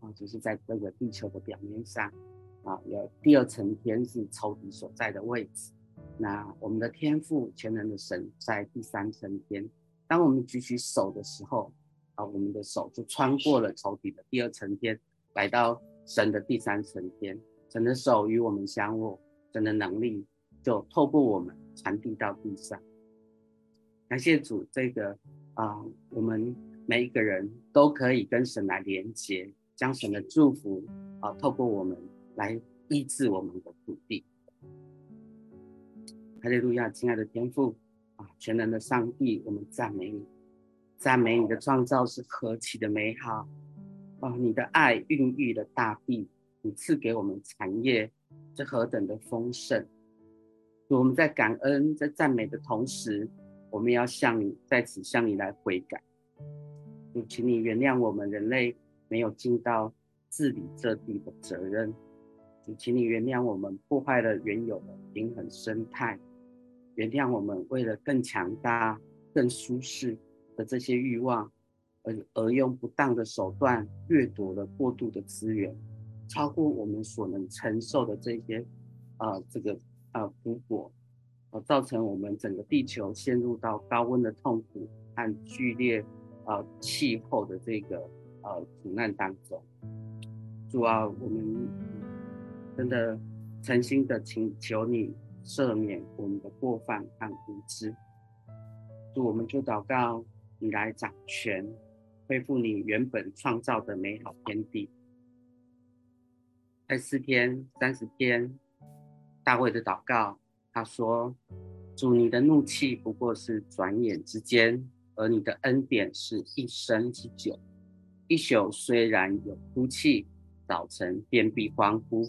啊，就是在这个地球的表面上，啊，有第二层天是仇敌所在的位置。那我们的天赋全能的神在第三层天，当我们举起手的时候。我们的手就穿过了仇敌的第二层天，来到神的第三层天。神的手与我们相握，神的能力就透过我们传递到地上。感谢主，这个啊、我们每一个人都可以跟神来连接，将神的祝福啊、透过我们来医治我们的土地。哈利路亚，亲爱的天父啊，全能的上帝，我们赞美你，赞美你的创造是何其的美好啊！你的爱孕育了大地，你赐给我们产业，这何等的丰盛！我们在感恩、在赞美的同时，我们要向你在此向你来悔改，就请你原谅我们人类没有尽到治理这地的责任，就请你原谅我们破坏了原有的平衡生态，原谅我们为了更强大、更舒适的这些欲望，而而用不当的手段掠夺了过度的资源，超过我们所能承受的这些，呃，这个呃苦果。呃，造成我们整个地球陷入到高温的痛苦和剧烈呃气候的这个呃苦难当中。主啊，我们真的诚心的请求你赦免我们的过犯和无知。主，我们就祷告你来掌权，恢复你原本创造的美好天地。在四天三十天，大卫的祷告。他说：“主，你的怒气不过是转眼之间，而你的恩典是一生之久。一宿虽然有哭泣，早晨便必欢呼。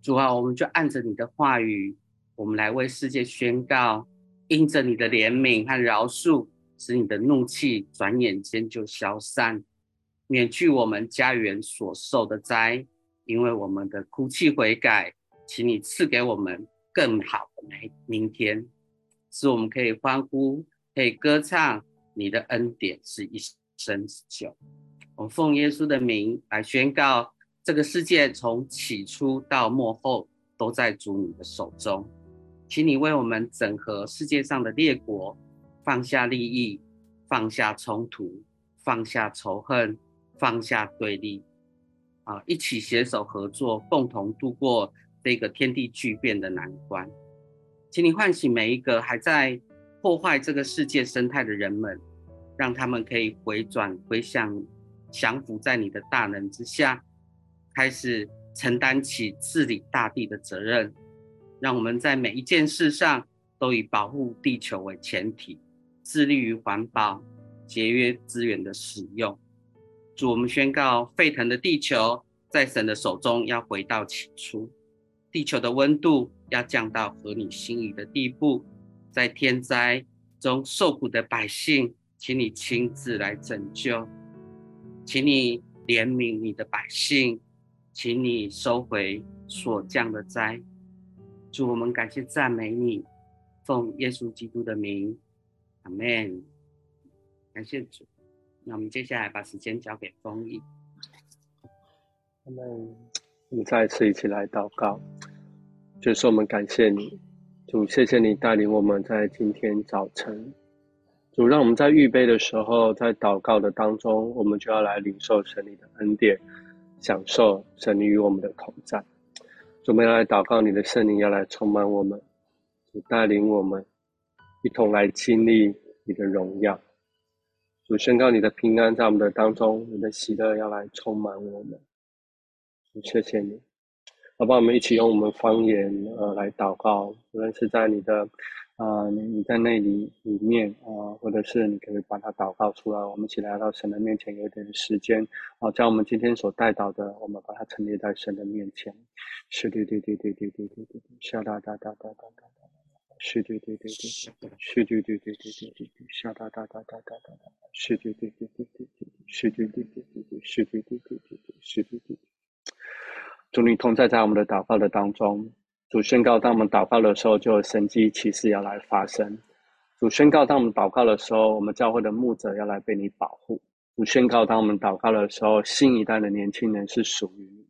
主啊，我们就按着你的话语，我们来为世界宣告：因着你的怜悯和饶恕，使你的怒气转眼间就消散，免去我们家园所受的灾。因为我们的哭泣悔改，请你赐给我们。”更好的明明天，使我们可以欢呼，可以歌唱。你的恩典是一生之久。我奉耶稣的名来宣告，这个世界从起初到末后都在主你的手中。请你为我们整合世界上的列国，放下利益，放下冲突，放下仇恨，放下对立，啊，一起携手合作，共同度过。这个天地巨变的难关，请你唤醒每一个还在破坏这个世界生态的人们，让他们可以回转归向，降服在你的大能之下，开始承担起治理大地的责任。让我们在每一件事上都以保护地球为前提，致力于环保、节约资源的使用。主，我们宣告，沸腾的地球在神的手中要回到起初。地球的温度要降到合你心意的地步，在天灾中受苦的百姓，请你亲自来拯救，请你怜悯你的百姓，请你收回所降的灾。主，我们感谢赞美你，奉耶稣基督的名，阿门。感谢主，那我们接下来把时间交给丰毅。阿门。我们再次一起来祷告，就是我们感谢你，主，谢谢你带领我们在今天早晨，主，让我们在预备的时候，在祷告的当中，我们就要来领受神你的恩典，享受神你与我们的同在。主，我们要来祷告，你的圣灵要来充满我们，主带领我们一同来经历你的荣耀。主，宣告你的平安在我们的当中，你的喜乐要来充满我们。谢谢你，好吧，我们一起用我们方言呃来祷告，无论是在你的啊、你你在那里里面啊、或者是你可以把它祷告出来。我们一起来到神的面前，有点时间，好、呃，将我们今天所带到的，我们把它陈列在神的面前。是对，对对对对对对对，哒哒哒哒哒哒哒，是的，对对对对，是的，对对对对对，沙哒哒哒哒哒哒哒，是的，对对对对对，是的，对对对对，是的，对对对对，是的，对。主你同在，在我们的祷告的当中。主宣告，当我们祷告的时候，就有神迹奇事要来发生。主宣告，当我们祷告的时候，我们教会的牧者要来被你保护。主宣告，当我们祷告的时候，新一代的年轻人是属于你。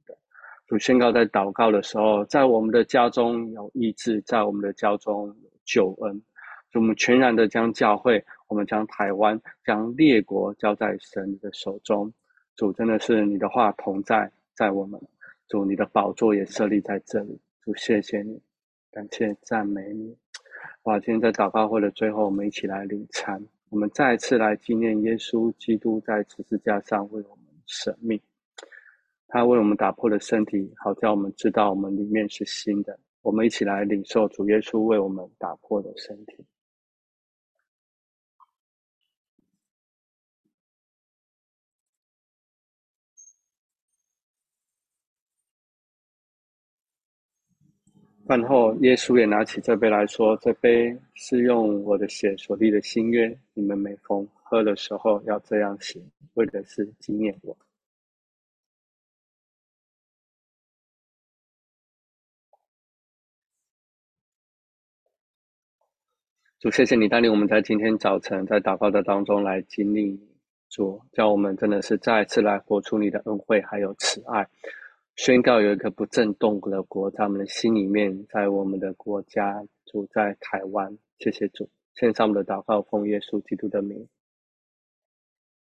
主宣告，在祷告的时候，在我们的家中有医治，在我们的家中有救恩。主，我们全然的将教会，我们将台湾，将列国交在神的手中。主，真的是你的话同在，在我们。主，你的宝座也设立在这里。主，谢谢你，感谢赞美你。哇，今天在祷告会的最后，我们一起来领餐，我们再次来纪念耶稣基督在十字架上为我们舍命。他为我们打破了身体，好叫我们知道我们里面是新的。我们一起来领受主耶稣为我们打破的身体。饭后，耶稣也拿起这杯来说：“这杯是用我的血所立的新约，你们每逢喝的时候要这样行，为的是纪念我。”主，谢谢你带领我们在今天早晨在祷告的当中来经历你，主，叫我们真的是再次来活出你的恩惠还有慈爱。宣告有一个不震动的国在我们的心里面，在我们的国家，主在台湾，谢谢主，献上我们的祷告，奉耶稣基督的名，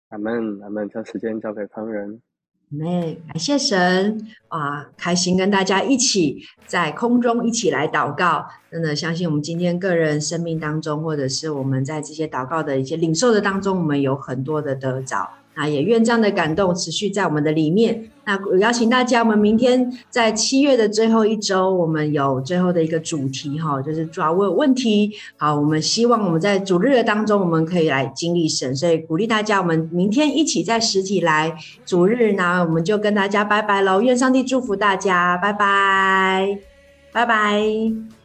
阿门，阿门。将时间交给旁人，妹，感谢神，啊，开心跟大家一起在空中一起来祷告，真的相信我们今天个人生命当中，或者是我们在这些祷告的一些领受的当中，我们有很多的得着。啊也愿这样的感动持续在我们的里面。那邀请大家，我们明天在七月的最后一周，我们有最后的一个主题哈，就是主要问问题。好，我们希望我们在主日的当中，我们可以来经历神，所以鼓励大家，我们明天一起在实体来主日，那我们就跟大家拜拜喽。愿上帝祝福大家，拜拜，拜拜。